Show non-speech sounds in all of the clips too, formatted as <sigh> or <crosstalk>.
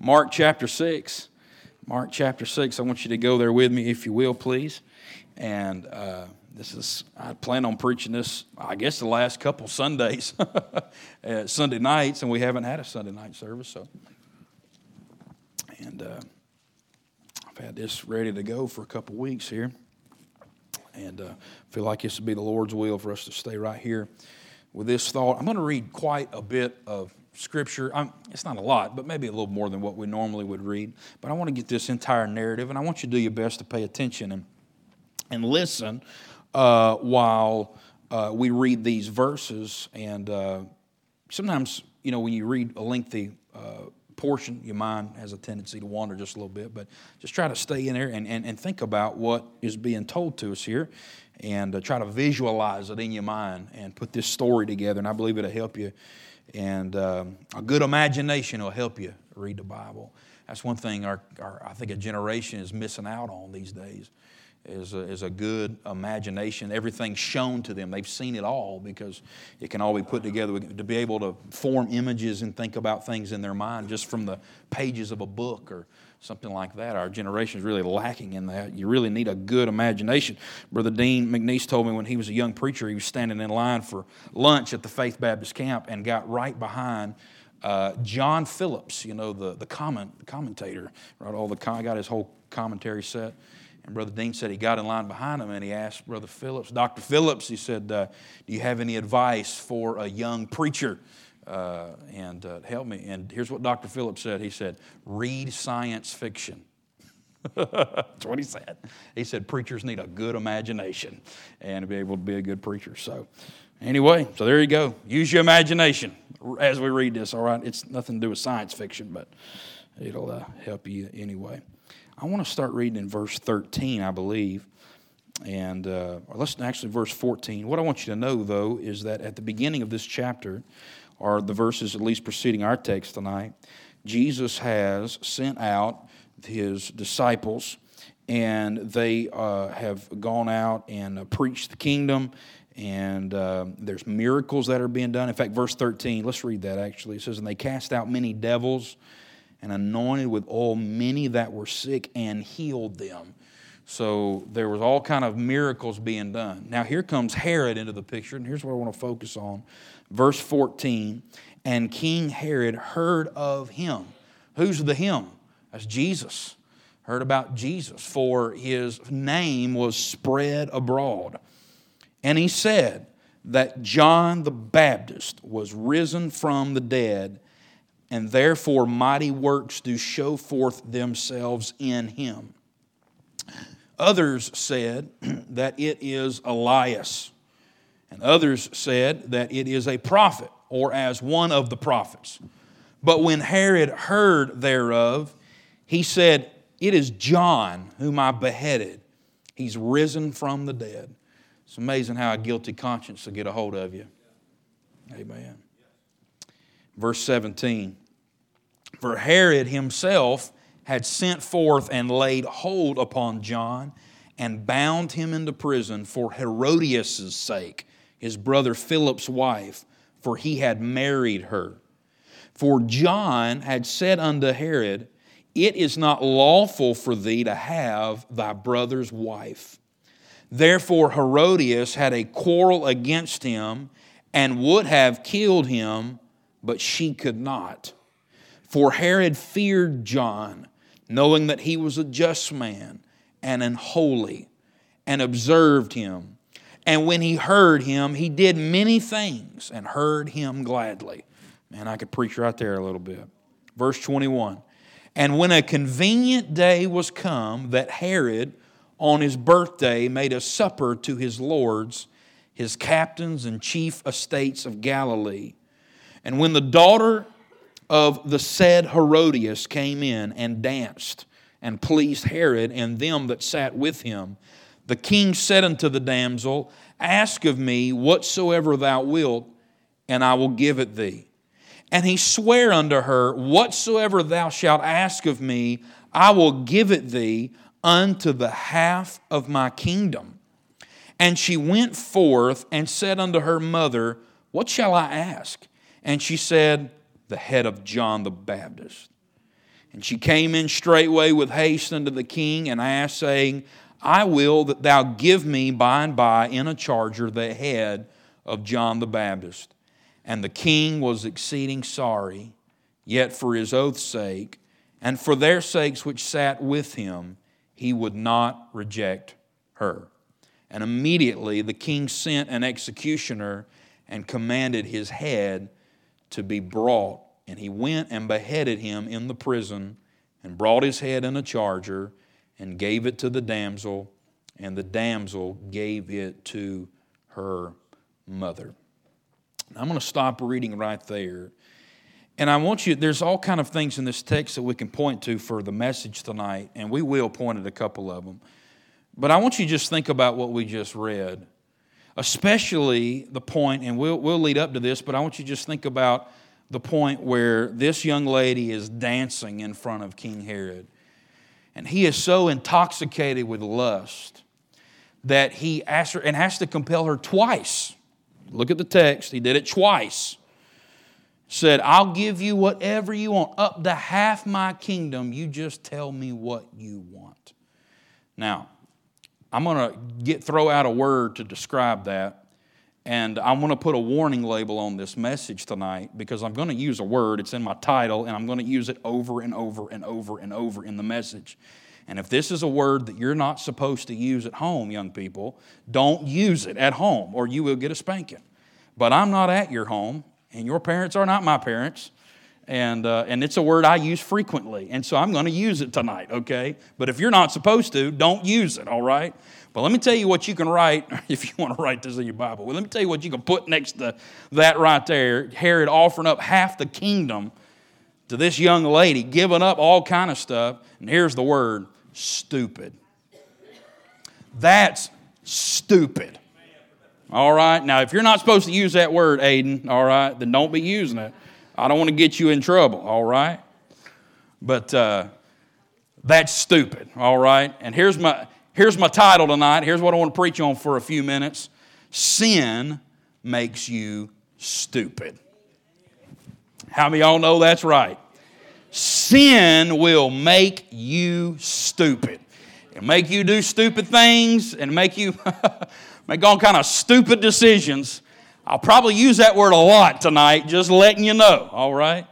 Mark chapter 6. Mark chapter 6. I want you to go there with me, if you will, please. And uh, this is, I plan on preaching this, I guess, the last couple <laughs> Sundays, <laughs> Sunday nights, and we haven't had a Sunday night service. So, And uh, I've had this ready to go for a couple weeks here. And uh, feel like this would be the Lord's will for us to stay right here with this thought. I'm going to read quite a bit of scripture. I'm, it's not a lot, but maybe a little more than what we normally would read. But I want to get this entire narrative, and I want you to do your best to pay attention and, and listen uh, while uh, we read these verses. And uh, sometimes, you know, when you read a lengthy uh, portion, your mind has a tendency to wander just a little bit, but just try to stay in there and, and, and think about what is being told to us here and uh, try to visualize it in your mind and put this story together. And I believe it'll help you and um, a good imagination will help you read the Bible. That's one thing our, our, I think a generation is missing out on these days is a, is a good imagination. Everything's shown to them. They've seen it all because it can all be put together to be able to form images and think about things in their mind just from the pages of a book or something like that. Our generation is really lacking in that. You really need a good imagination. Brother Dean McNeese told me when he was a young preacher, he was standing in line for lunch at the Faith Baptist camp and got right behind. Uh, John Phillips, you know, the, the comment, commentator, right? All the got his whole commentary set. And Brother Dean said he got in line behind him and he asked Brother Phillips, Dr. Phillips, he said, uh, Do you have any advice for a young preacher? Uh, and uh, help me. And here's what Dr. Phillips said He said, read science fiction. <laughs> That's what he said. He said, preachers need a good imagination and to be able to be a good preacher. So, anyway, so there you go. Use your imagination as we read this, all right? It's nothing to do with science fiction, but it'll uh, help you anyway. I want to start reading in verse 13, I believe. And uh, let's actually verse 14. What I want you to know, though, is that at the beginning of this chapter, are the verses at least preceding our text tonight. Jesus has sent out his disciples, and they uh, have gone out and uh, preached the kingdom. And uh, there's miracles that are being done. In fact, verse 13, let's read that actually. It says, And they cast out many devils and anointed with oil many that were sick and healed them. So there was all kind of miracles being done. Now here comes Herod into the picture, and here's what I want to focus on. Verse 14, and King Herod heard of him. Who's the him? That's Jesus. Heard about Jesus, for his name was spread abroad. And he said that John the Baptist was risen from the dead, and therefore mighty works do show forth themselves in him. Others said <clears throat> that it is Elias, and others said that it is a prophet, or as one of the prophets. But when Herod heard thereof, he said, It is John whom I beheaded. He's risen from the dead. It's amazing how a guilty conscience will get a hold of you. Amen. Verse 17 For Herod himself had sent forth and laid hold upon John and bound him into prison for Herodias' sake, his brother Philip's wife, for he had married her. For John had said unto Herod, It is not lawful for thee to have thy brother's wife. Therefore, Herodias had a quarrel against him and would have killed him, but she could not. For Herod feared John knowing that he was a just man and an holy, and observed him. And when he heard him, he did many things and heard him gladly. Man, I could preach right there a little bit. Verse 21 And when a convenient day was come that Herod, on his birthday, made a supper to his lords, his captains and chief estates of Galilee. And when the daughter of the said Herodias came in and danced and pleased Herod and them that sat with him. The king said unto the damsel, Ask of me whatsoever thou wilt, and I will give it thee. And he sware unto her, Whatsoever thou shalt ask of me, I will give it thee unto the half of my kingdom. And she went forth and said unto her mother, What shall I ask? And she said, the head of John the Baptist. And she came in straightway with haste unto the king and asked, saying, I will that thou give me by and by in a charger the head of John the Baptist. And the king was exceeding sorry, yet for his oath's sake, and for their sakes which sat with him, he would not reject her. And immediately the king sent an executioner and commanded his head to be brought. And he went and beheaded him in the prison and brought his head in a charger and gave it to the damsel, and the damsel gave it to her mother. I'm going to stop reading right there. And I want you, there's all kind of things in this text that we can point to for the message tonight, and we will point at a couple of them. But I want you to just think about what we just read, especially the point, and we'll, we'll lead up to this, but I want you to just think about the point where this young lady is dancing in front of King Herod. And he is so intoxicated with lust that he asks her and has to compel her twice. Look at the text, he did it twice. Said, I'll give you whatever you want, up to half my kingdom. You just tell me what you want. Now, I'm going to get throw out a word to describe that. And I'm going to put a warning label on this message tonight because I'm going to use a word. It's in my title, and I'm going to use it over and over and over and over in the message. And if this is a word that you're not supposed to use at home, young people, don't use it at home or you will get a spanking. But I'm not at your home, and your parents are not my parents. And, uh, and it's a word I use frequently. And so I'm going to use it tonight, okay? But if you're not supposed to, don't use it, all right? But let me tell you what you can write, <laughs> if you want to write this in your Bible. Well, let me tell you what you can put next to that right there. Herod offering up half the kingdom to this young lady, giving up all kind of stuff. And here's the word stupid. That's stupid. All right? Now, if you're not supposed to use that word, Aiden, all right, then don't be using it. I don't want to get you in trouble, all right? But uh, that's stupid, all right? And here's my, here's my title tonight. Here's what I want to preach on for a few minutes Sin makes you stupid. How many y'all know that's right? Sin will make you stupid. It'll make you do stupid things and make you <laughs> make all kind of stupid decisions I'll probably use that word a lot tonight, just letting you know, all right?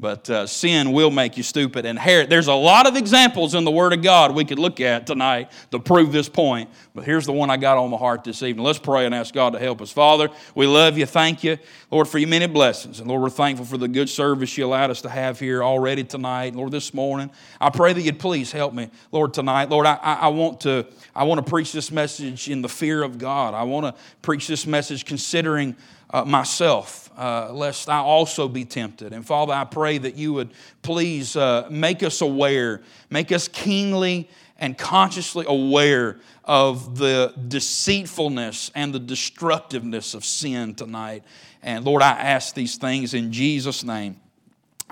But uh, sin will make you stupid. And Herod, there's a lot of examples in the Word of God we could look at tonight to prove this point. But here's the one I got on my heart this evening. Let's pray and ask God to help us. Father, we love you. Thank you, Lord, for your many blessings. And Lord, we're thankful for the good service you allowed us to have here already tonight. Lord, this morning, I pray that you'd please help me, Lord, tonight. Lord, I, I want to I want to preach this message in the fear of God. I want to preach this message considering uh, myself, uh, lest I also be tempted. And Father, I pray that you would please uh, make us aware, make us keenly and consciously aware of the deceitfulness and the destructiveness of sin tonight. And Lord, I ask these things in Jesus' name.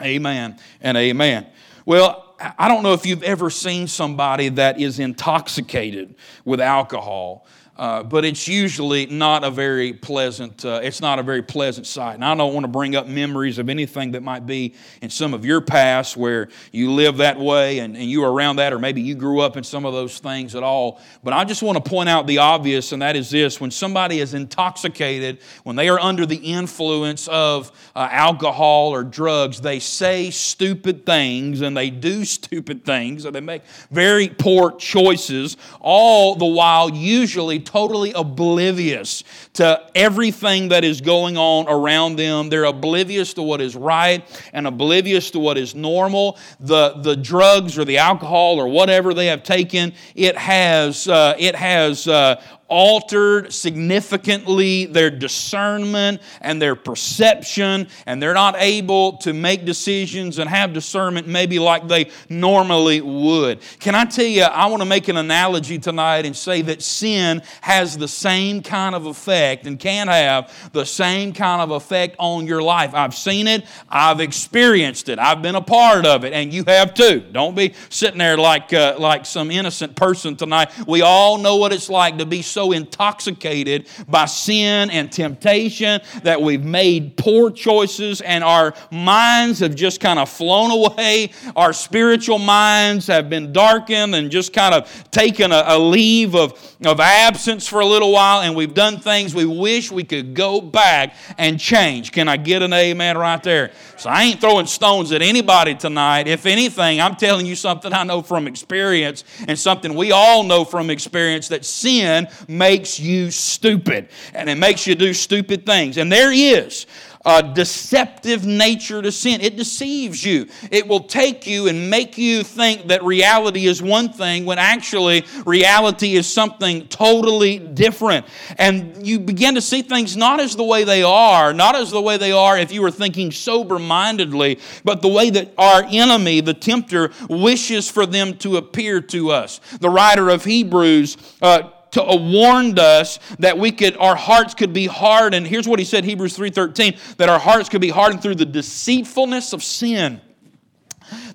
Amen and amen. Well, I don't know if you've ever seen somebody that is intoxicated with alcohol. Uh, but it's usually not a very pleasant uh, it's not a very pleasant sight. And i don't want to bring up memories of anything that might be in some of your past where you live that way and, and you were around that or maybe you grew up in some of those things at all. But i just want to point out the obvious and that is this. When somebody is intoxicated when they are under the influence of uh, alcohol or drugs they say stupid things and they do <laughs> stupid things and they make very poor choices all the while usually totally oblivious to everything that is going on around them. They're oblivious to what is right and oblivious to what is normal. The, the drugs or the alcohol or whatever they have taken, it has, uh, it has uh, altered significantly their discernment and their perception, and they're not able to make decisions and have discernment maybe like they normally would. Can I tell you, I want to make an analogy tonight and say that sin has the same kind of effect and can have the same kind of effect on your life. I've seen it, I've experienced it, I've been a part of it, and you have too. Don't be sitting there like, uh, like some innocent person tonight. We all know what it's like to be so intoxicated by sin and temptation that we've made poor choices and our minds have just kind of flown away. Our spiritual minds have been darkened and just kind of taken a, a leave of, of absence for a little while, and we've done things we wish we could go back and change. Can I get an amen right there? So I ain't throwing stones at anybody tonight. If anything, I'm telling you something I know from experience and something we all know from experience that sin makes you stupid and it makes you do stupid things. And there is a deceptive nature to sin. It deceives you. It will take you and make you think that reality is one thing when actually reality is something totally different. And you begin to see things not as the way they are, not as the way they are if you were thinking sober mindedly, but the way that our enemy, the tempter, wishes for them to appear to us. The writer of Hebrews uh, to, warned us that we could our hearts could be hardened. Here's what he said hebrews 3.13 that our hearts could be hardened through the deceitfulness of sin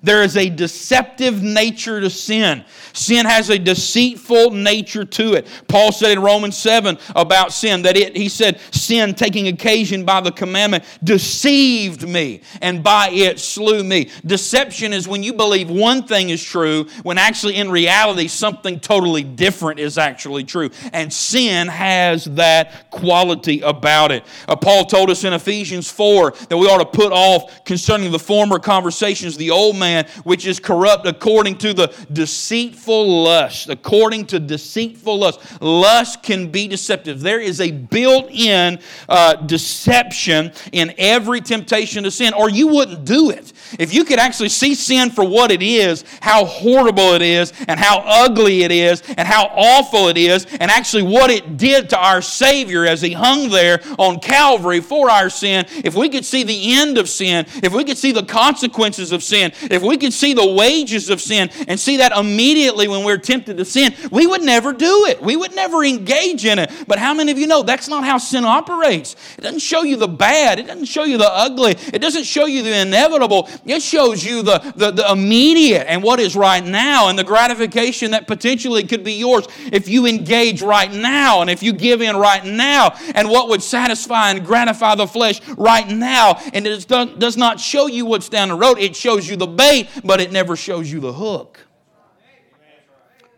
there is a deceptive nature to sin. Sin has a deceitful nature to it. Paul said in Romans 7 about sin that it, he said, sin taking occasion by the commandment deceived me and by it slew me. Deception is when you believe one thing is true when actually in reality something totally different is actually true. And sin has that quality about it. Uh, Paul told us in Ephesians 4 that we ought to put off concerning the former conversations the old man man which is corrupt according to the deceitful lust. According to deceitful lust. Lust can be deceptive. There is a built in uh, deception in every temptation to sin, or you wouldn't do it. If you could actually see sin for what it is, how horrible it is, and how ugly it is, and how awful it is, and actually what it did to our Savior as He hung there on Calvary for our sin, if we could see the end of sin, if we could see the consequences of sin, if we could see the wages of sin and see that immediately when we're tempted to sin, we would never do it. We would never engage in it. But how many of you know that's not how sin operates? It doesn't show you the bad, it doesn't show you the ugly, it doesn't show you the inevitable. It shows you the, the, the immediate and what is right now and the gratification that potentially could be yours if you engage right now and if you give in right now and what would satisfy and gratify the flesh right now. And it does not show you what's down the road, it shows you the bait, but it never shows you the hook.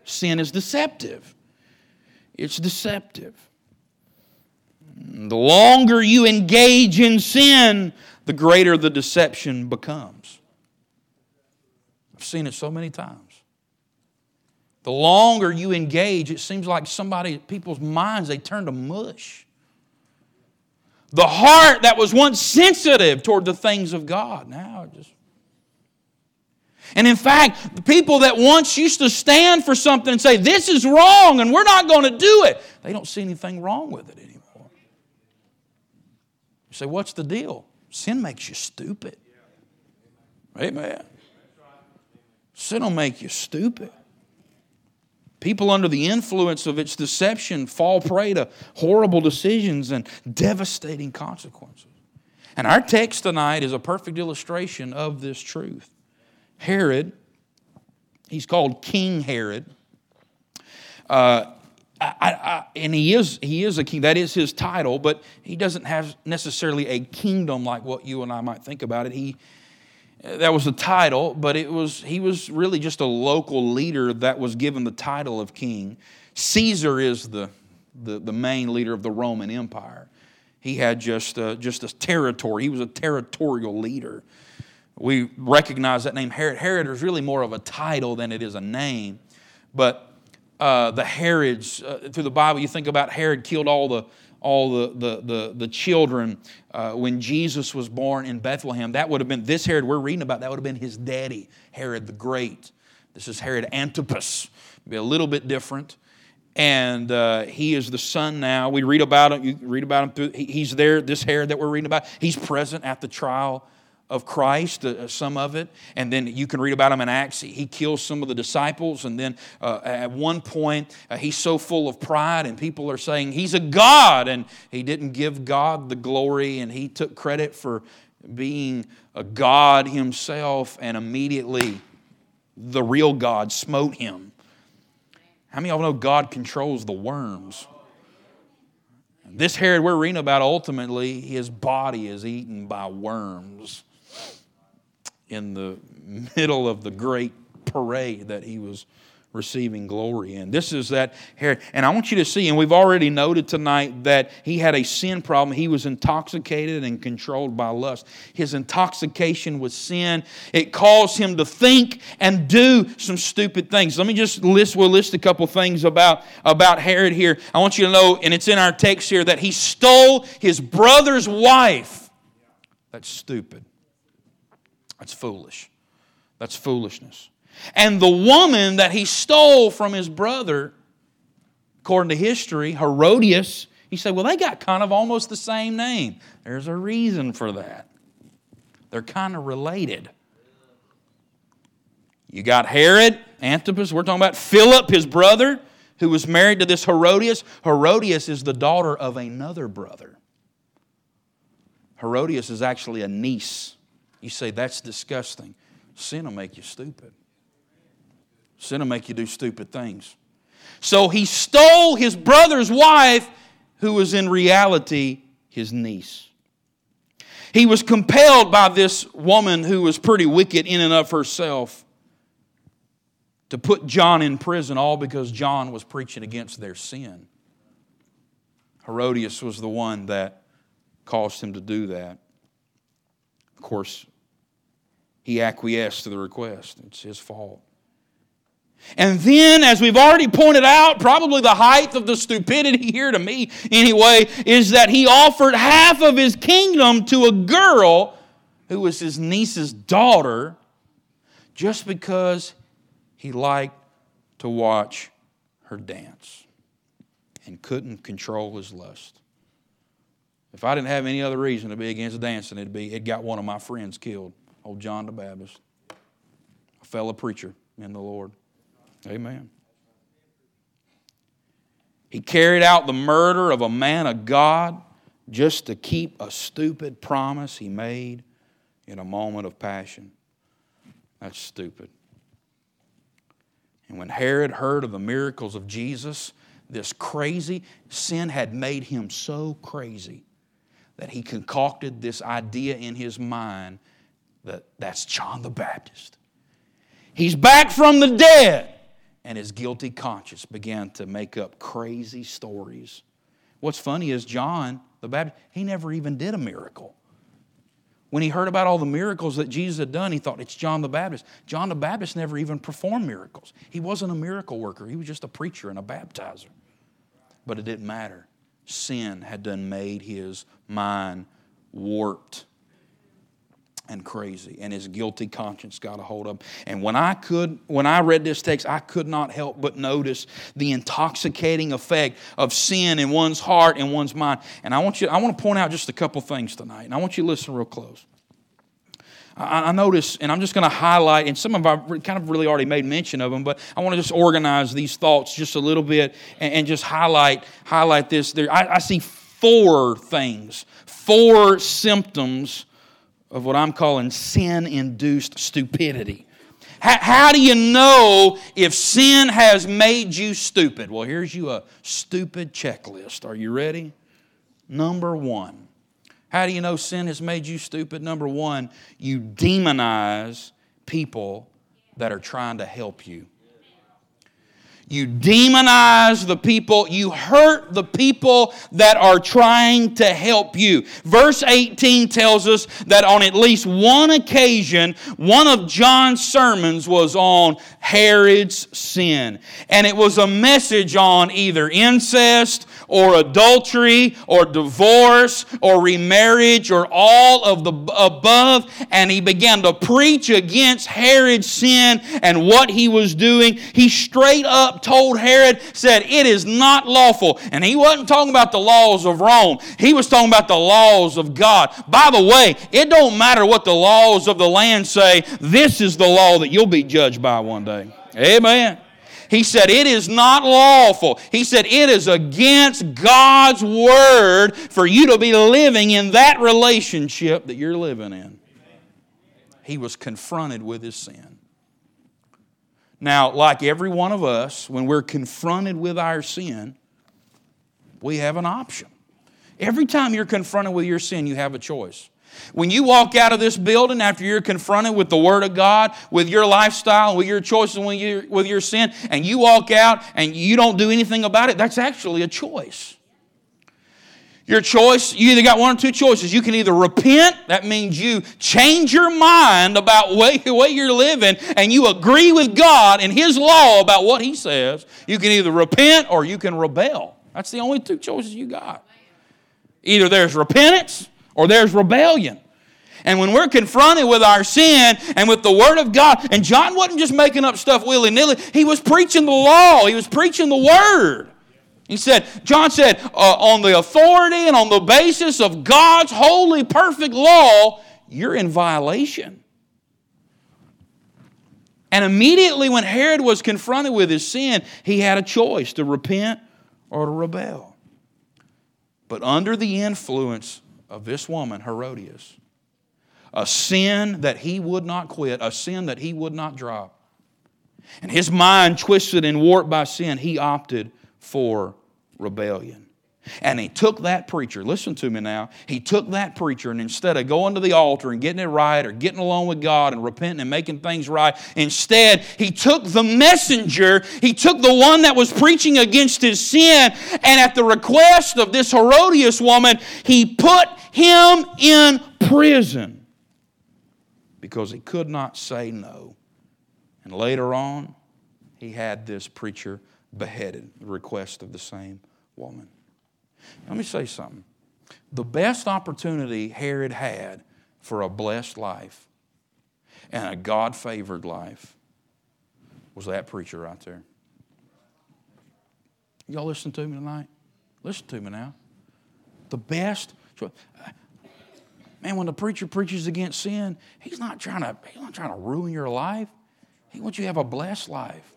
Sin is deceptive. It's deceptive. The longer you engage in sin, the greater the deception becomes. I've seen it so many times. The longer you engage, it seems like somebody, people's minds, they turn to mush. The heart that was once sensitive toward the things of God, now just. And in fact, the people that once used to stand for something and say, this is wrong and we're not going to do it, they don't see anything wrong with it anymore. You say, what's the deal? Sin makes you stupid. Amen. Sin will make you stupid. People under the influence of its deception fall prey to horrible decisions and devastating consequences. And our text tonight is a perfect illustration of this truth. Herod, he's called King Herod. Uh, I, I, and he is he is a king. That is his title but he doesn't have necessarily a kingdom like what you and i might think about it. He that was the title but it was he was really just a local leader that was given the title of king. Caesar is the the, the main leader of the roman empire. He had just a, just a territory. He was a territorial leader we recognize that name herod herod is really more of a title than it is a name but uh, the Herods uh, through the Bible. You think about Herod killed all the all the the the, the children uh, when Jesus was born in Bethlehem. That would have been this Herod we're reading about. That would have been his daddy, Herod the Great. This is Herod Antipas. Be a little bit different. And uh, he is the son now. We read about him. You read about him through. He's there. This Herod that we're reading about. He's present at the trial of Christ, uh, some of it, and then you can read about him in Acts. He kills some of the disciples, and then uh, at one point, uh, he's so full of pride, and people are saying he's a God, and he didn't give God the glory, and he took credit for being a God himself, and immediately the real God smote him. How many of y'all know God controls the worms? This Herod we're reading about, ultimately, his body is eaten by worms in the middle of the great parade that he was receiving glory in. This is that Herod. And I want you to see, and we've already noted tonight that he had a sin problem. He was intoxicated and controlled by lust. His intoxication with sin, it caused him to think and do some stupid things. Let me just list, we'll list a couple things about, about Herod here. I want you to know, and it's in our text here, that he stole his brother's wife. That's stupid. That's foolish. That's foolishness. And the woman that he stole from his brother, according to history, Herodias, he said, well, they got kind of almost the same name. There's a reason for that. They're kind of related. You got Herod, Antipas, we're talking about Philip, his brother, who was married to this Herodias. Herodias is the daughter of another brother. Herodias is actually a niece. You say, that's disgusting. Sin will make you stupid. Sin will make you do stupid things. So he stole his brother's wife, who was in reality his niece. He was compelled by this woman who was pretty wicked in and of herself to put John in prison, all because John was preaching against their sin. Herodias was the one that caused him to do that. Of course, he acquiesced to the request. It's his fault. And then, as we've already pointed out, probably the height of the stupidity here to me, anyway, is that he offered half of his kingdom to a girl who was his niece's daughter just because he liked to watch her dance and couldn't control his lust. If I didn't have any other reason to be against dancing, it'd be it got one of my friends killed, old John the Baptist, a fellow preacher in the Lord. Amen. He carried out the murder of a man of God just to keep a stupid promise he made in a moment of passion. That's stupid. And when Herod heard of the miracles of Jesus, this crazy sin had made him so crazy that he concocted this idea in his mind that that's John the Baptist. He's back from the dead and his guilty conscience began to make up crazy stories. What's funny is John the Baptist, he never even did a miracle. When he heard about all the miracles that Jesus had done, he thought it's John the Baptist. John the Baptist never even performed miracles. He wasn't a miracle worker, he was just a preacher and a baptizer. But it didn't matter. Sin had done made his mind warped and crazy and his guilty conscience got a hold of him. And when i could when i read this text i could not help but notice the intoxicating effect of sin in one's heart and one's mind. And i want you i want to point out just a couple things tonight and i want you to listen real close. I, notice, and I'm just going to highlight, and some of I've kind of really already made mention of them, but I want to just organize these thoughts just a little bit and, and just highlight highlight this. There, I, I see four things, four symptoms of what I'm calling sin induced stupidity. How, how, do you know if sin has made you stupid? Well, here's you a stupid checklist. Are you ready? Number one. How do you know sin has made you stupid? Number one, you demonize people that are trying to help you. You demonize the people. You hurt the people that are trying to help you. Verse 18 tells us that on at least one occasion, one of John's sermons was on Herod's sin. And it was a message on either incest or adultery or divorce or remarriage or all of the above. And he began to preach against Herod's sin and what he was doing. He straight up told Herod, said, It is not lawful. And he wasn't talking about the laws of Rome, he was talking about the laws of God. By the way, it don't matter what the laws of the land say, this is the law that you'll be judged by one day. Amen. He said, It is not lawful. He said, It is against God's word for you to be living in that relationship that you're living in. He was confronted with his sin. Now, like every one of us, when we're confronted with our sin, we have an option. Every time you're confronted with your sin, you have a choice. When you walk out of this building after you're confronted with the Word of God, with your lifestyle, with your choices, with your, with your sin, and you walk out and you don't do anything about it, that's actually a choice. Your choice, you either got one or two choices. You can either repent, that means you change your mind about the way, you're living, and you agree with God and His law about what He says. You can either repent or you can rebel. That's the only two choices you got. Either there's repentance or there's rebellion. And when we're confronted with our sin and with the Word of God, and John wasn't just making up stuff willy nilly, he was preaching the law, he was preaching the Word. He said, John said, uh, on the authority and on the basis of God's holy, perfect law, you're in violation. And immediately when Herod was confronted with his sin, he had a choice to repent or to rebel. But under the influence of this woman, Herodias, a sin that he would not quit, a sin that he would not drop. And his mind twisted and warped by sin, he opted for rebellion. And he took that preacher, listen to me now. He took that preacher, and instead of going to the altar and getting it right or getting along with God and repenting and making things right, instead, he took the messenger, he took the one that was preaching against his sin, and at the request of this Herodias woman, he put him in prison because he could not say no. And later on, he had this preacher beheaded, the request of the same woman. Let me say something. The best opportunity Herod had for a blessed life and a God favored life was that preacher right there. Y'all listen to me tonight? Listen to me now. The best. Man, when the preacher preaches against sin, he's not trying to, he's not trying to ruin your life. He wants you to have a blessed life.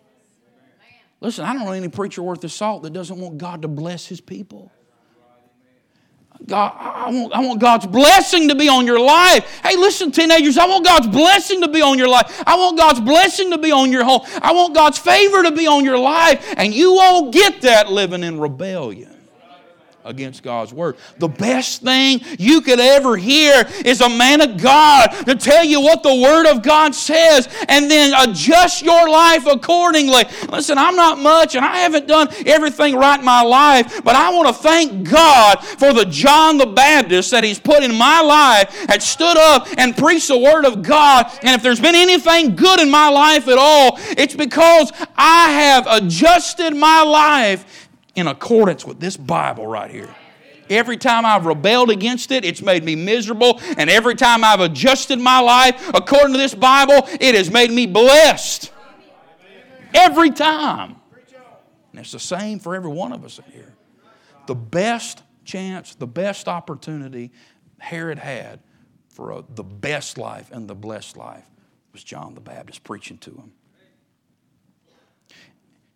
Listen, I don't know any preacher worth the salt that doesn't want God to bless his people. God, I want, I want God's blessing to be on your life. Hey, listen, teenagers, I want God's blessing to be on your life. I want God's blessing to be on your home. I want God's favor to be on your life. And you won't get that living in rebellion against God's word. The best thing you could ever hear is a man of God to tell you what the word of God says and then adjust your life accordingly. Listen, I'm not much and I haven't done everything right in my life, but I want to thank God for the John the Baptist that he's put in my life that stood up and preached the word of God. And if there's been anything good in my life at all, it's because I have adjusted my life in accordance with this Bible right here. Every time I've rebelled against it, it's made me miserable. And every time I've adjusted my life according to this Bible, it has made me blessed. Every time. And it's the same for every one of us in here. The best chance, the best opportunity Herod had for a, the best life and the blessed life was John the Baptist preaching to him.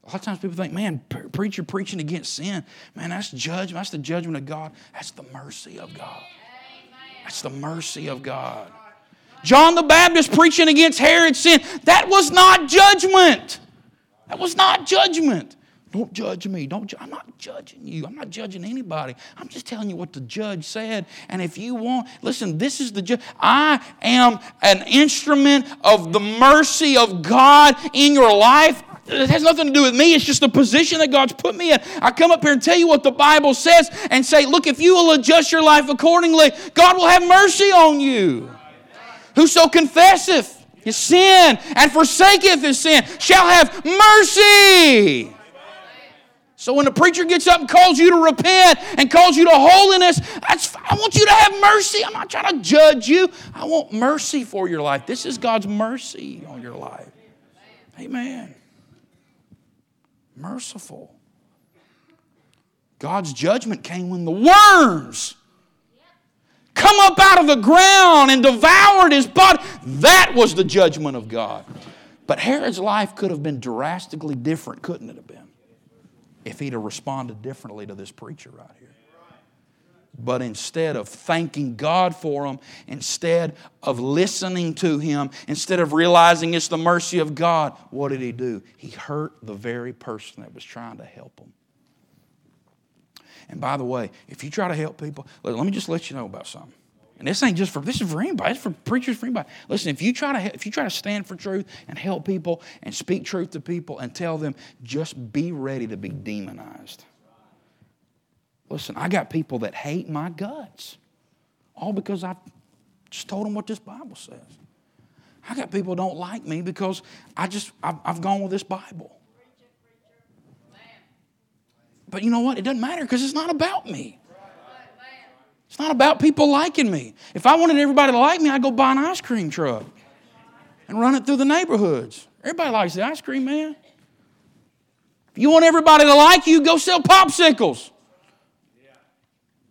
A lot of times people think, man, preacher preaching against sin, man, that's judgment. That's the judgment of God. That's the mercy of God. That's the mercy of God. John the Baptist preaching against Herod's sin, that was not judgment. That was not judgment. Don't judge me. Don't. Ju- I'm not judging you. I'm not judging anybody. I'm just telling you what the judge said. And if you want, listen. This is the judge. I am an instrument of the mercy of God in your life. It has nothing to do with me. It's just the position that God's put me in. I come up here and tell you what the Bible says and say, look, if you will adjust your life accordingly, God will have mercy on you. Whoso confesseth his sin and forsaketh his sin shall have mercy. So when the preacher gets up and calls you to repent and calls you to holiness, I want you to have mercy. I'm not trying to judge you. I want mercy for your life. This is God's mercy on your life. Amen merciful. God's judgment came when the worms come up out of the ground and devoured his body. That was the judgment of God. But Herod's life could have been drastically different, couldn't it have been? If he'd have responded differently to this preacher right here. But instead of thanking God for him, instead of listening to him, instead of realizing it's the mercy of God, what did he do? He hurt the very person that was trying to help him. And by the way, if you try to help people, let, let me just let you know about something. And this ain't just for this is for anybody. It's for preachers, for anybody. Listen, if you try to if you try to stand for truth and help people and speak truth to people and tell them, just be ready to be demonized. Listen, I got people that hate my guts, all because I just told them what this Bible says. I got people don't like me because I just I've, I've gone with this Bible. But you know what? It doesn't matter because it's not about me. It's not about people liking me. If I wanted everybody to like me, I'd go buy an ice cream truck and run it through the neighborhoods. Everybody likes the ice cream, man. If you want everybody to like you, go sell popsicles.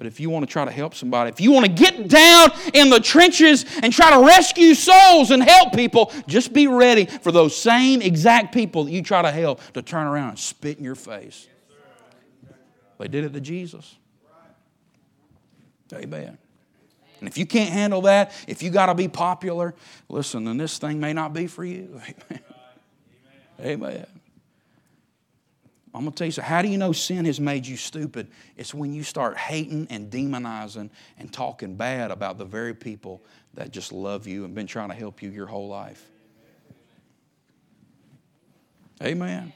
But if you want to try to help somebody, if you want to get down in the trenches and try to rescue souls and help people, just be ready for those same exact people that you try to help to turn around and spit in your face. They did it to Jesus. Amen. And if you can't handle that, if you got to be popular, listen, then this thing may not be for you. <laughs> Amen. Amen. I'm going to tell you so how do you know sin has made you stupid? It's when you start hating and demonizing and talking bad about the very people that just love you and been trying to help you your whole life. Amen.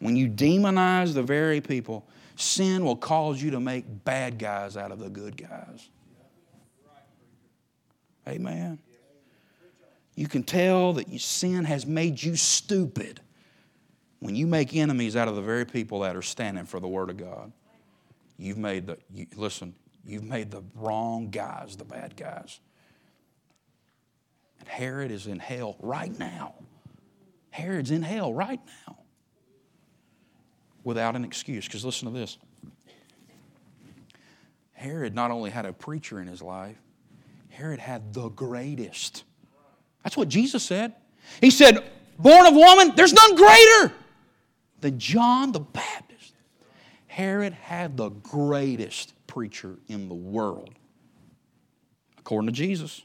When you demonize the very people Sin will cause you to make bad guys out of the good guys. Amen. You can tell that sin has made you stupid when you make enemies out of the very people that are standing for the Word of God. You've made the, you, listen, you've made the wrong guys the bad guys. And Herod is in hell right now. Herod's in hell right now without an excuse. Because listen to this Herod not only had a preacher in his life, Herod had the greatest. That's what Jesus said. He said, Born of woman, there's none greater than John the Baptist. Herod had the greatest preacher in the world, according to Jesus.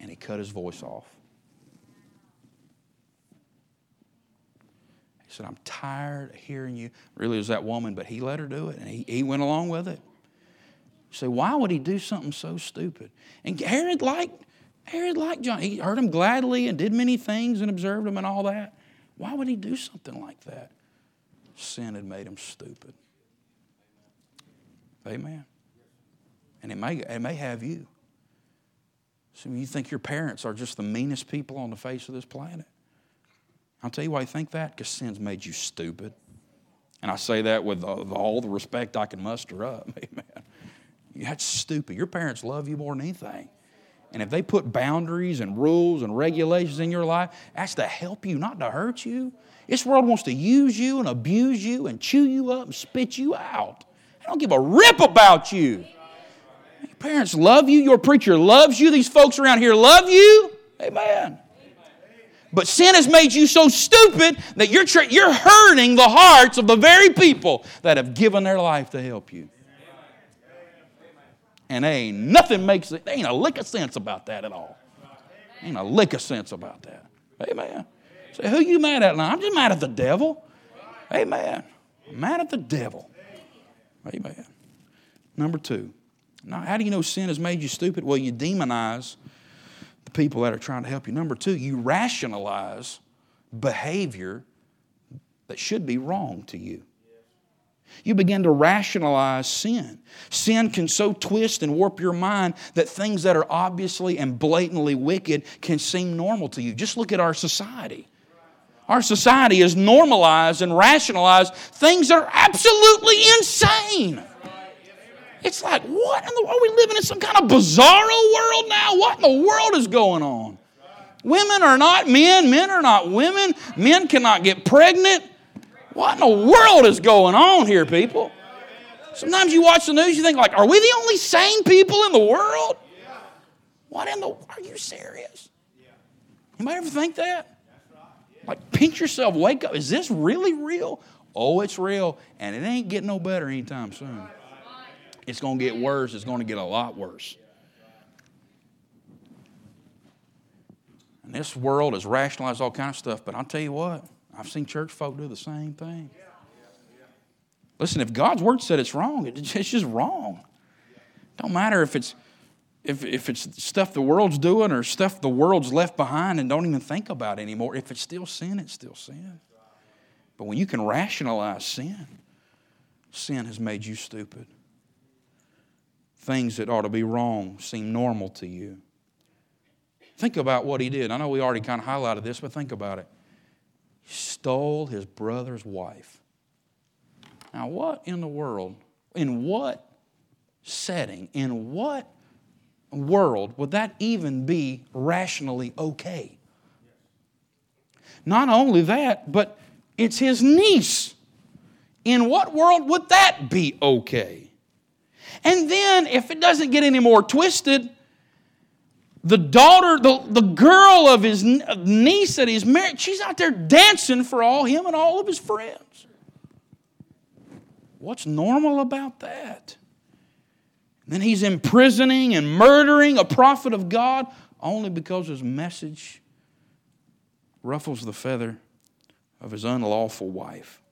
And he cut his voice off. He said, I'm tired of hearing you. Really, it was that woman, but he let her do it, and he, he went along with it. You say, why would he do something so stupid? And Herod liked, Herod liked John. He heard him gladly and did many things and observed him and all that. Why would he do something like that? Sin had made him stupid. Amen. And it may, it may have you. So you think your parents are just the meanest people on the face of this planet. I'll tell you why I think that because sin's made you stupid. And I say that with all the respect I can muster up. <laughs> Amen. That's stupid. Your parents love you more than anything. And if they put boundaries and rules and regulations in your life, that's to help you, not to hurt you. This world wants to use you and abuse you and chew you up and spit you out. They don't give a rip about you. Your parents love you. Your preacher loves you. These folks around here love you. Amen. But sin has made you so stupid that you're, tra- you're hurting the hearts of the very people that have given their life to help you. And ain't nothing makes it, ain't a lick of sense about that at all. Ain't a lick of sense about that. Amen. Say, who you mad at now? I'm just mad at the devil. Amen. I'm mad at the devil. Amen. Number two. Now, how do you know sin has made you stupid? Well, you demonize the people that are trying to help you. Number two, you rationalize behavior that should be wrong to you. You begin to rationalize sin. Sin can so twist and warp your mind that things that are obviously and blatantly wicked can seem normal to you. Just look at our society. Our society has normalized and rationalized things that are absolutely insane. It's like, what in the world? Are we living in some kind of bizarro world now? What in the world is going on? Women are not men, men are not women, men cannot get pregnant. What in the world is going on here, people? Sometimes you watch the news, you think, like, are we the only sane people in the world? What in the are you serious? Anybody ever think that? Like pinch yourself, wake up. Is this really real? Oh, it's real, and it ain't getting no better anytime soon. It's going to get worse. It's going to get a lot worse. And this world has rationalized all kind of stuff, but I'll tell you what, I've seen church folk do the same thing. Listen, if God's word said it's wrong, <laughs> it's just wrong. Don't matter if it's if, if it's stuff the world's doing or stuff the world's left behind and don't even think about anymore. If it's still sin, it's still sin. But when you can rationalize sin, sin has made you stupid. Things that ought to be wrong seem normal to you. Think about what he did. I know we already kind of highlighted this, but think about it. Stole his brother's wife. Now, what in the world, in what setting, in what world would that even be rationally okay? Not only that, but it's his niece. In what world would that be okay? And then, if it doesn't get any more twisted, the daughter, the, the girl of his niece that he's married, she's out there dancing for all him and all of his friends. What's normal about that? then he's imprisoning and murdering a prophet of God only because his message ruffles the feather of his unlawful wife.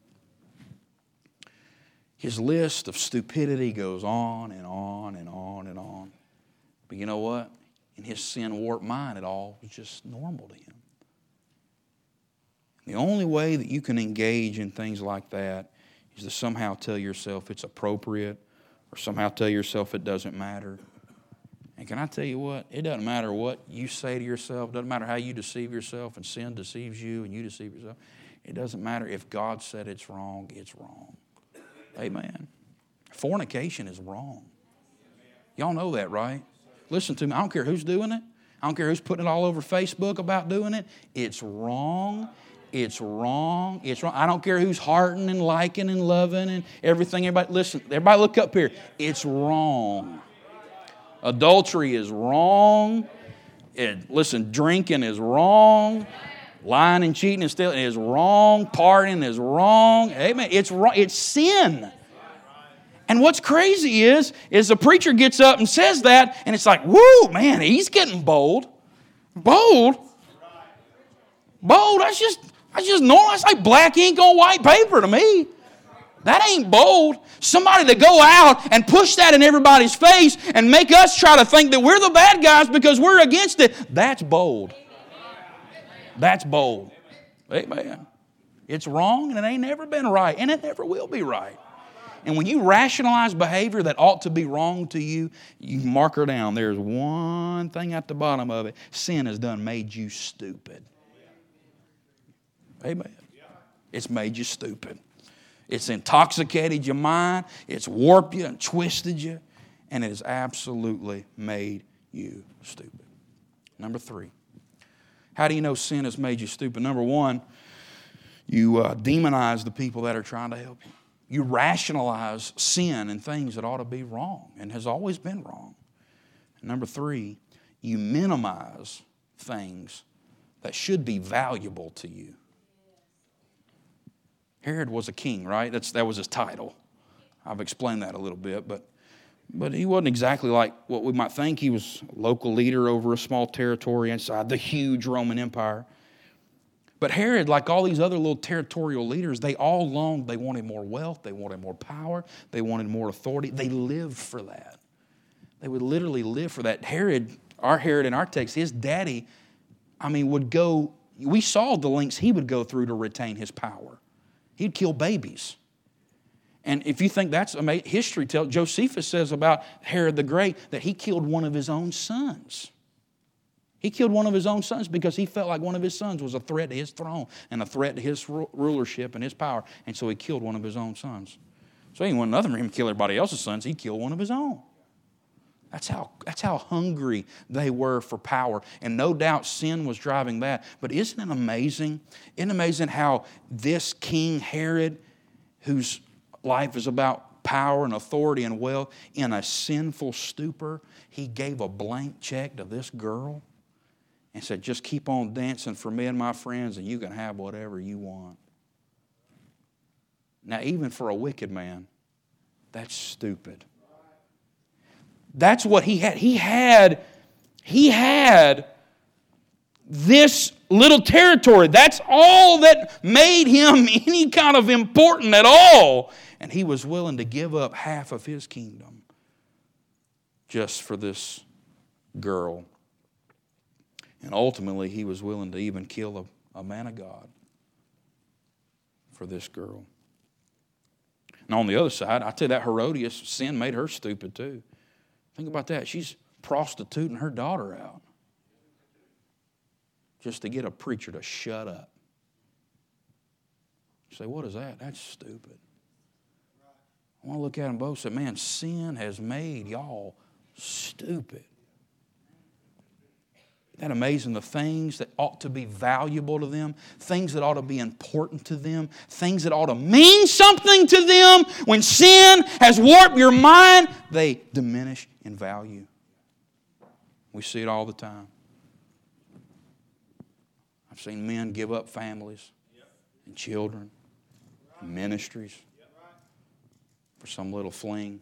His list of stupidity goes on and on and on and on. But you know what? In his sin warped mind, it all was just normal to him. The only way that you can engage in things like that is to somehow tell yourself it's appropriate or somehow tell yourself it doesn't matter. And can I tell you what? It doesn't matter what you say to yourself, it doesn't matter how you deceive yourself and sin deceives you and you deceive yourself. It doesn't matter if God said it's wrong, it's wrong. Amen. Fornication is wrong. Y'all know that, right? Listen to me. I don't care who's doing it. I don't care who's putting it all over Facebook about doing it. It's wrong. It's wrong. It's wrong. I don't care who's hearting and liking and loving and everything. Everybody, listen. Everybody, look up here. It's wrong. Adultery is wrong. It, listen, drinking is wrong. Lying and cheating and stealing is wrong. Partying is wrong. Amen. It's wrong. It's sin. And what's crazy is, is the preacher gets up and says that, and it's like, whoo, man, he's getting bold. Bold? Bold, that's just, that's just normal. That's like black ink on white paper to me. That ain't bold. Somebody to go out and push that in everybody's face and make us try to think that we're the bad guys because we're against it. That's bold. That's bold. Amen. It's wrong and it ain't never been right and it never will be right. And when you rationalize behavior that ought to be wrong to you, you mark her down. There's one thing at the bottom of it sin has done made you stupid. Amen. It's made you stupid. It's intoxicated your mind, it's warped you and twisted you, and it has absolutely made you stupid. Number three, how do you know sin has made you stupid? Number one, you uh, demonize the people that are trying to help you you rationalize sin and things that ought to be wrong and has always been wrong. And number three, you minimize things that should be valuable to you. Herod was a king, right? That's, that was his title. I've explained that a little bit, but, but he wasn't exactly like what we might think. He was a local leader over a small territory inside the huge Roman Empire. But Herod, like all these other little territorial leaders, they all longed, they wanted more wealth, they wanted more power, they wanted more authority. They lived for that. They would literally live for that. Herod, our Herod in our text, his daddy, I mean, would go, we saw the links he would go through to retain his power. He'd kill babies. And if you think that's amazing, history tells, Josephus says about Herod the Great that he killed one of his own sons. He killed one of his own sons because he felt like one of his sons was a threat to his throne and a threat to his rulership and his power. And so he killed one of his own sons. So he wanted nothing for him to kill everybody else's sons. He killed one of his own. That's how, that's how hungry they were for power. And no doubt sin was driving that. But isn't it amazing? Isn't it amazing how this King Herod, whose life is about power and authority and wealth, in a sinful stupor, he gave a blank check to this girl? And said, Just keep on dancing for me and my friends, and you can have whatever you want. Now, even for a wicked man, that's stupid. That's what he had. He had, he had this little territory. That's all that made him <laughs> any kind of important at all. And he was willing to give up half of his kingdom just for this girl. And ultimately, he was willing to even kill a, a man of God for this girl. And on the other side, I tell you that Herodias, sin made her stupid too. Think about that. She's prostituting her daughter out just to get a preacher to shut up. You say, what is that? That's stupid. I want to look at them both and say, man, sin has made y'all stupid. That amazing? The things that ought to be valuable to them, things that ought to be important to them, things that ought to mean something to them, when sin has warped your mind, they diminish in value. We see it all the time. I've seen men give up families and children and ministries for some little fling.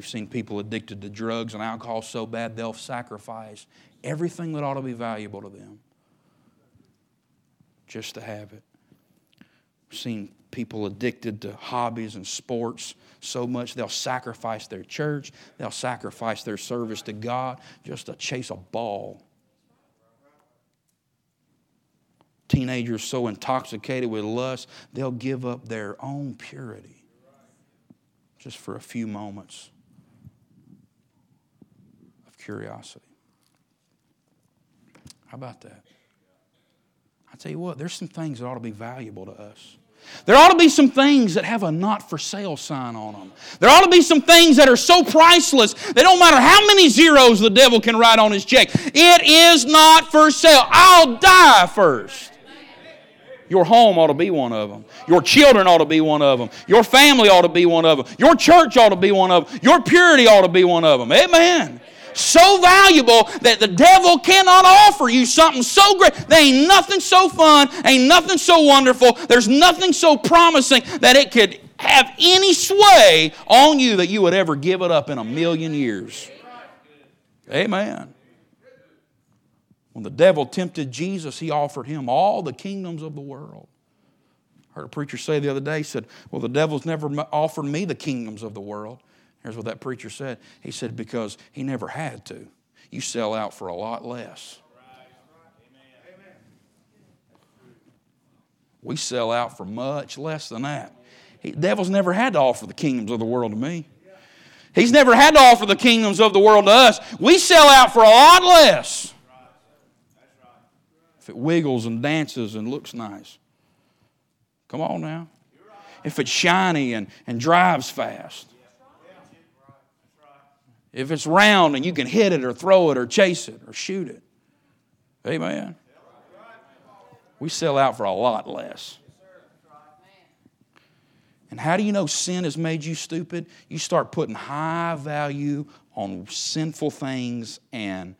We've seen people addicted to drugs and alcohol so bad they'll sacrifice everything that ought to be valuable to them just to have it. We've seen people addicted to hobbies and sports so much they'll sacrifice their church, they'll sacrifice their service to God just to chase a ball. Teenagers so intoxicated with lust, they'll give up their own purity just for a few moments curiosity. How about that? I tell you what, there's some things that ought to be valuable to us. There ought to be some things that have a not for sale sign on them. There ought to be some things that are so priceless they don't matter how many zeros the devil can write on his check. It is not for sale. I'll die first. Your home ought to be one of them. Your children ought to be one of them. Your family ought to be one of them. Your church ought to be one of them. Your purity ought to be one of them. Amen so valuable that the devil cannot offer you something so great. There ain't nothing so fun, ain't nothing so wonderful, there's nothing so promising that it could have any sway on you that you would ever give it up in a million years. Amen. When the devil tempted Jesus, he offered him all the kingdoms of the world. I heard a preacher say the other day, he said, Well, the devil's never offered me the kingdoms of the world. Here's what that preacher said. He said, Because he never had to. You sell out for a lot less. We sell out for much less than that. the devil's never had to offer the kingdoms of the world to me. He's never had to offer the kingdoms of the world to us. We sell out for a lot less. If it wiggles and dances and looks nice. Come on now. If it's shiny and, and drives fast if it's round and you can hit it or throw it or chase it or shoot it. Amen. We sell out for a lot less. And how do you know sin has made you stupid? You start putting high value on sinful things and,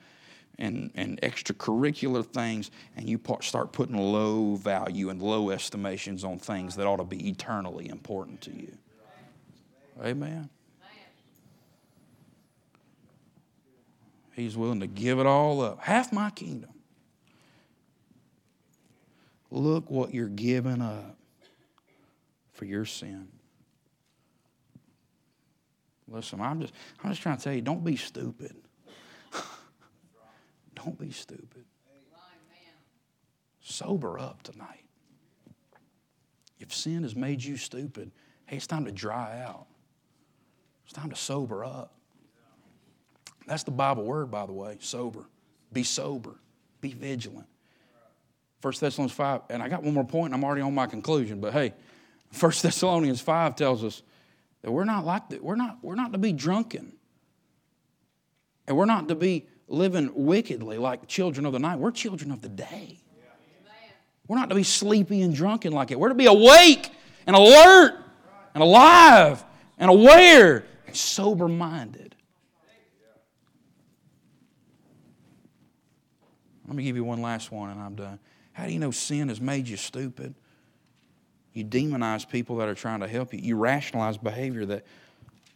and, and extracurricular things, and you start putting low value and low estimations on things that ought to be eternally important to you. Amen. He's willing to give it all up. Half my kingdom. Look what you're giving up for your sin. Listen, I'm just, I'm just trying to tell you don't be stupid. <laughs> don't be stupid. Sober up tonight. If sin has made you stupid, hey, it's time to dry out. It's time to sober up. That's the Bible word, by the way sober. Be sober, be vigilant. 1 Thessalonians 5, and I got one more point, I'm already on my conclusion, but hey, 1 Thessalonians 5 tells us that we're not like that. We're not, we're not to be drunken. And we're not to be living wickedly like children of the night. We're children of the day. We're not to be sleepy and drunken like it. We're to be awake and alert and alive and aware and sober minded. Let me give you one last one and I'm done. How do you know sin has made you stupid? You demonize people that are trying to help you. You rationalize behavior that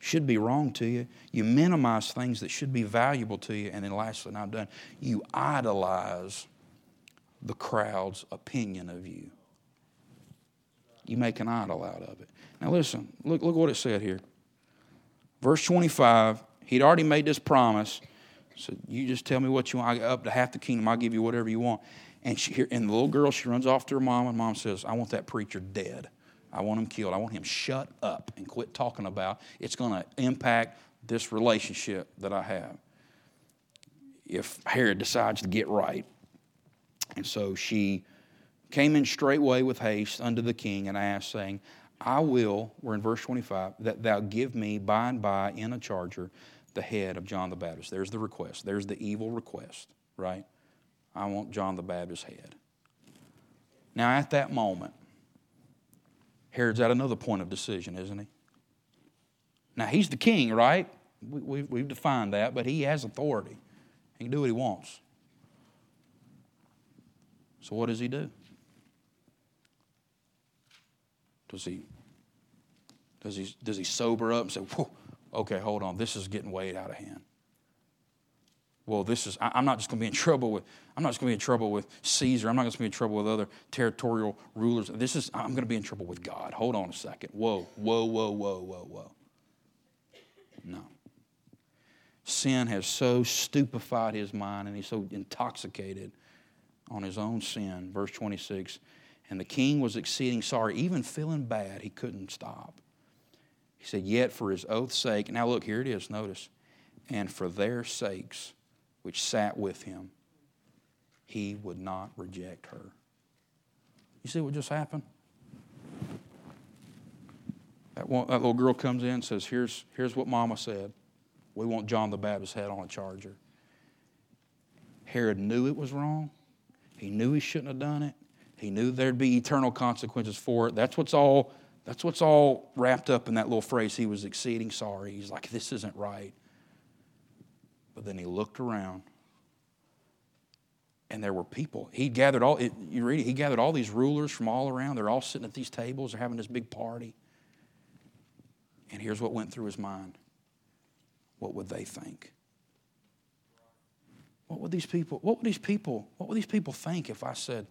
should be wrong to you. You minimize things that should be valuable to you. And then lastly, and I'm done, you idolize the crowd's opinion of you. You make an idol out of it. Now listen, look, look what it said here. Verse 25, he'd already made this promise. So you just tell me what you want. I up to half the kingdom. I'll give you whatever you want. And she, and the little girl, she runs off to her mom, and mom says, "I want that preacher dead. I want him killed. I want him shut up and quit talking about. It's going to impact this relationship that I have." If Herod decides to get right, and so she came in straightway with haste unto the king and asked, saying, I will, we're in verse 25, that thou give me by and by in a charger the head of John the Baptist. There's the request. There's the evil request, right? I want John the Baptist's head. Now, at that moment, Herod's at another point of decision, isn't he? Now, he's the king, right? We, have we, defined that, but he has authority. He can do what he wants. So, what does he do? Does he, does he, does he sober up and say, okay, hold on, this is getting way out of hand? Well, this is, I, am not just going to be in <laughs> trouble with, I'm not just going to be in trouble with Caesar. I'm not going to be in trouble with other territorial rulers. This is, I'm going to be in trouble with God. Hold on a second. Whoa, whoa, whoa, whoa, whoa, whoa. No. Sin has so stupefied his mind and he's so intoxicated on his own sin. Verse 26 and the king was exceeding sorry, even feeling bad, he couldn't stop. He said, Yet for his oath's sake, now look, here it is, notice, and for their sakes which sat with him, he would not reject her. You see what just happened? That, one, that little girl comes in and says, here's, here's what Mama said. We want John the Baptist's head on a charger. Herod knew it was wrong. He knew he shouldn't have done it. He knew there'd be eternal consequences for it. That's what's all that's what's all wrapped up in that little phrase. He was exceeding sorry. He's like, this isn't right. But then he looked around and there were people. He gathered all you read he gathered all these rulers from all around. They're all sitting at these tables, they're having this big party. And here's what went through his mind. What would they think? What would these people, what would these people, what would these people think if I said,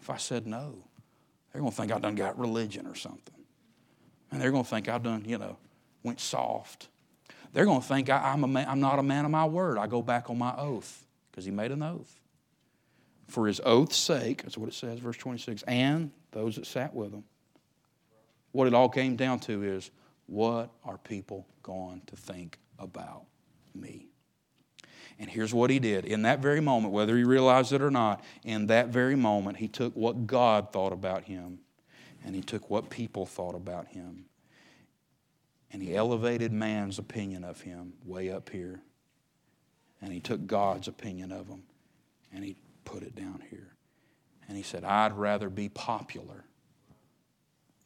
if I said no? They're going to think I done got religion or something. And they're going to think I done, you know, went soft. They're going to think I, am a man, I'm not a man of my word. I go back on my oath because he made an oath. For his oath's sake, that's what it says, verse 26, and those that sat with him. What it all came down to is what are people going to think about me? And here's what he did. In that very moment, whether he realized it or not, in that very moment, he took what God thought about him and he took what people thought about him. And he elevated man's opinion of him way up here. And he took God's opinion of him and he put it down here. And he said, I'd rather be popular.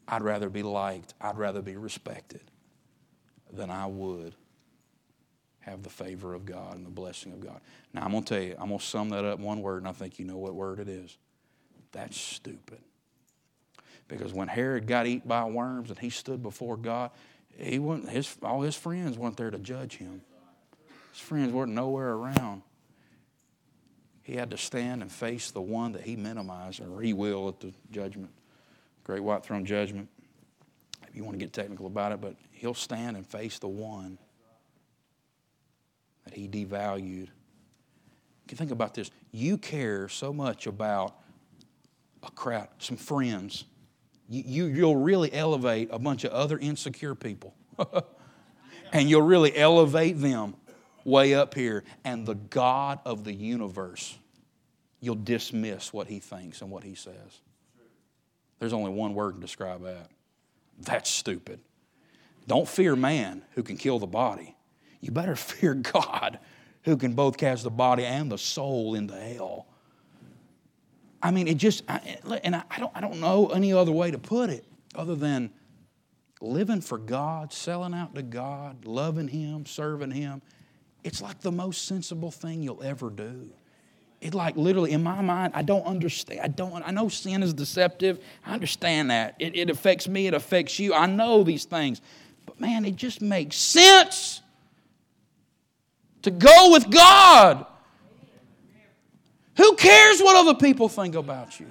I'd rather be liked. I'd rather be respected than I would have the favor of God and the blessing of God. Now, I'm going to tell you, I'm going to sum that up in one word, and I think you know what word it is. That's stupid. Because when Herod got eaten by worms and he stood before God, he wasn't, his, all his friends weren't there to judge him. His friends weren't nowhere around. He had to stand and face the one that he minimized, or he will at the judgment, great white throne judgment. If you want to get technical about it, but he'll stand and face the one he devalued. You can think about this. You care so much about a crowd, some friends. You, you, will really elevate a bunch of other insecure people. <laughs> and you'll really elevate them way up here. And the God of the universe, you'll dismiss what he thinks and what he says. There's only one word to describe that. That's stupid. Don't fear man who can kill the body you better <laughs> fear God who can both cast the body and the soul into hell. I mean, it just, and I don't, I don't know any other way to put it other than living for God, selling out to God, loving Him, serving Him. It's like the most sensible thing you'll ever do. It like literally, in my mind, I don't understand. I don't. I know sin is deceptive. I understand that. It, it affects me. It affects you. I know these things. But man, it just makes sense to go with God. Who cares what other people think about you?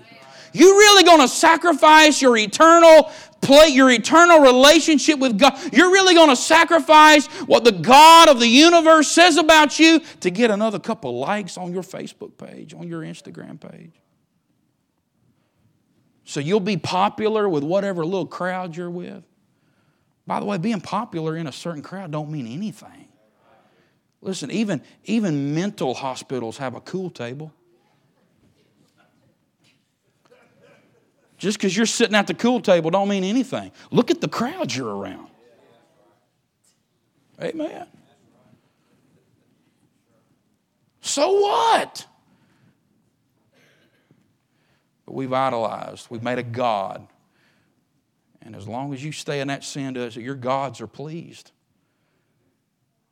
You really going to sacrifice your eternal play your eternal relationship with God? You're really going to sacrifice what the God of the universe says about you to get another couple likes on your Facebook page, on your Instagram page? So you'll be popular with whatever little crowd you're with. By the way, being popular in a certain crowd don't mean anything. Listen, even, even mental hospitals have a cool table. Just because you're sitting at the cool table don't mean anything. Look at the crowd you're around. Amen. So what? But we've idolized, we've made a God. And as long as you stay in that sin, to us, your gods are pleased.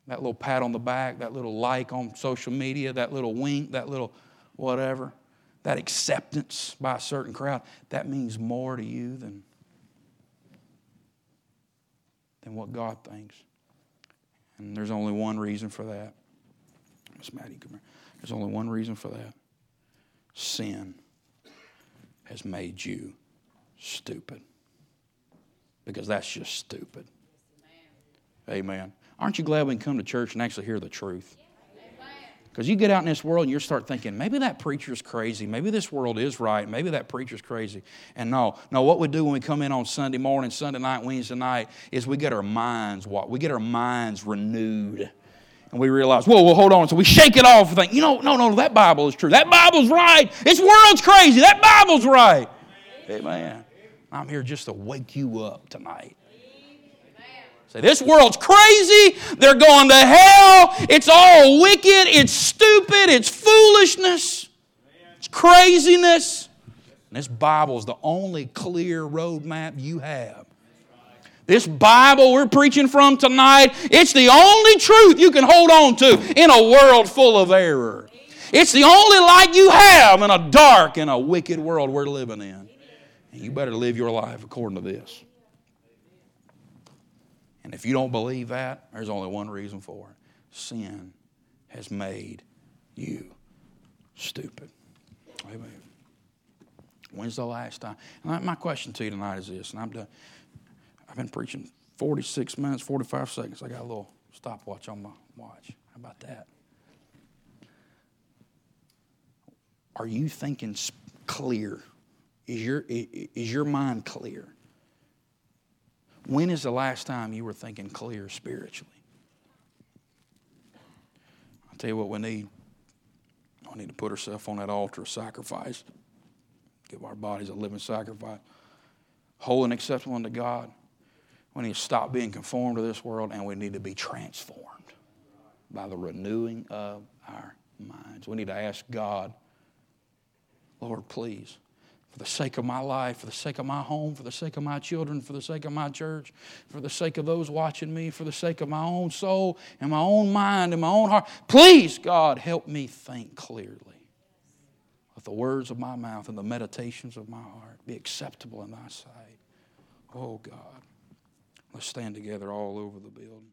That little pat on the back, that little like on social media, that little wink, that little whatever that acceptance by a certain crowd, that means more to you than, than what God thinks. And there's only one reason for that. Miss Maddie, come here. There's only one reason for that. Sin has made you stupid. Because that's just stupid. Amen. Aren't you glad we can come to church and actually hear the truth? Because you get out in this world and you start thinking, maybe that preacher's crazy. Maybe this world is right. Maybe that preacher's crazy. And no, no, what we do when we come in on Sunday morning, Sunday night, Wednesday night, is we get our minds what? We get our minds renewed. And we realize, whoa, well, hold on. So we shake it off and think, you know, no, no, that Bible is true. That Bible's right. This world's crazy. That Bible's right. Amen. I'm here just to wake you up tonight. Say, this world's crazy. They're going to hell. It's all wicked. It's stupid. It's foolishness. It's craziness. And this Bible is the only clear roadmap you have. This Bible we're preaching from tonight, it's the only truth you can hold on to in a world full of error. It's the only light you have in a dark and a wicked world we're living in. And you better live your life according to this. And if you don't believe that, there's only one reason for it sin has made you stupid. Amen. When's the last time? And my question to you tonight is this, and I'm done. I've been preaching 46 minutes, 45 seconds. I got a little stopwatch on my watch. How about that? Are you thinking clear? Is your, is your mind clear? When is the last time you were thinking clear spiritually? I'll tell you what we need. We need to put ourselves on that altar of sacrifice. Give our bodies a living sacrifice. Holy and acceptable unto God. We need to stop being conformed to this world and we need to be transformed by the renewing of our minds. We need to ask God, Lord, please for the sake of my life, for the sake of my home, for the sake of my children, for the sake of my church, for the sake of those watching me, for the sake of my own soul and my own mind and my own heart. Please, God, help me think clearly. Let the words of my mouth and the meditations of my heart be acceptable in thy sight. Oh, God. Let's stand together all over the building.